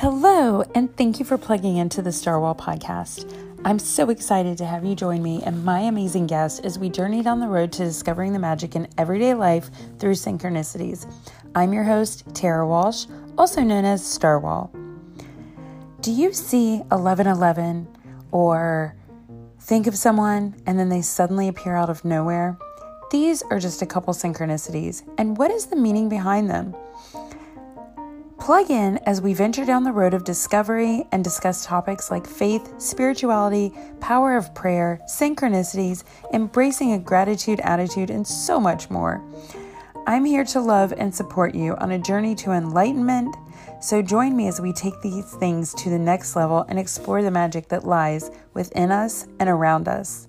Hello, and thank you for plugging into the StarwhaaL podcast. I'm so excited to have you join me and my amazing guest as we journey down the road to discovering the magic in everyday life through synchronicities. I'm your host, Tara Walsh, also known as StarwhaaL. Do you see 1111 or think of someone and then they suddenly appear out of nowhere? These are just a couple synchronicities, and what is the meaning behind them? Plug in as we venture down the road of discovery and discuss topics like faith, spirituality, power of prayer, synchronicities, embracing a gratitude attitude, and so much more. I'm here to love and support you on a journey to enlightenment. So join me as we take these things to the next level and explore the magic that lies within us and around us.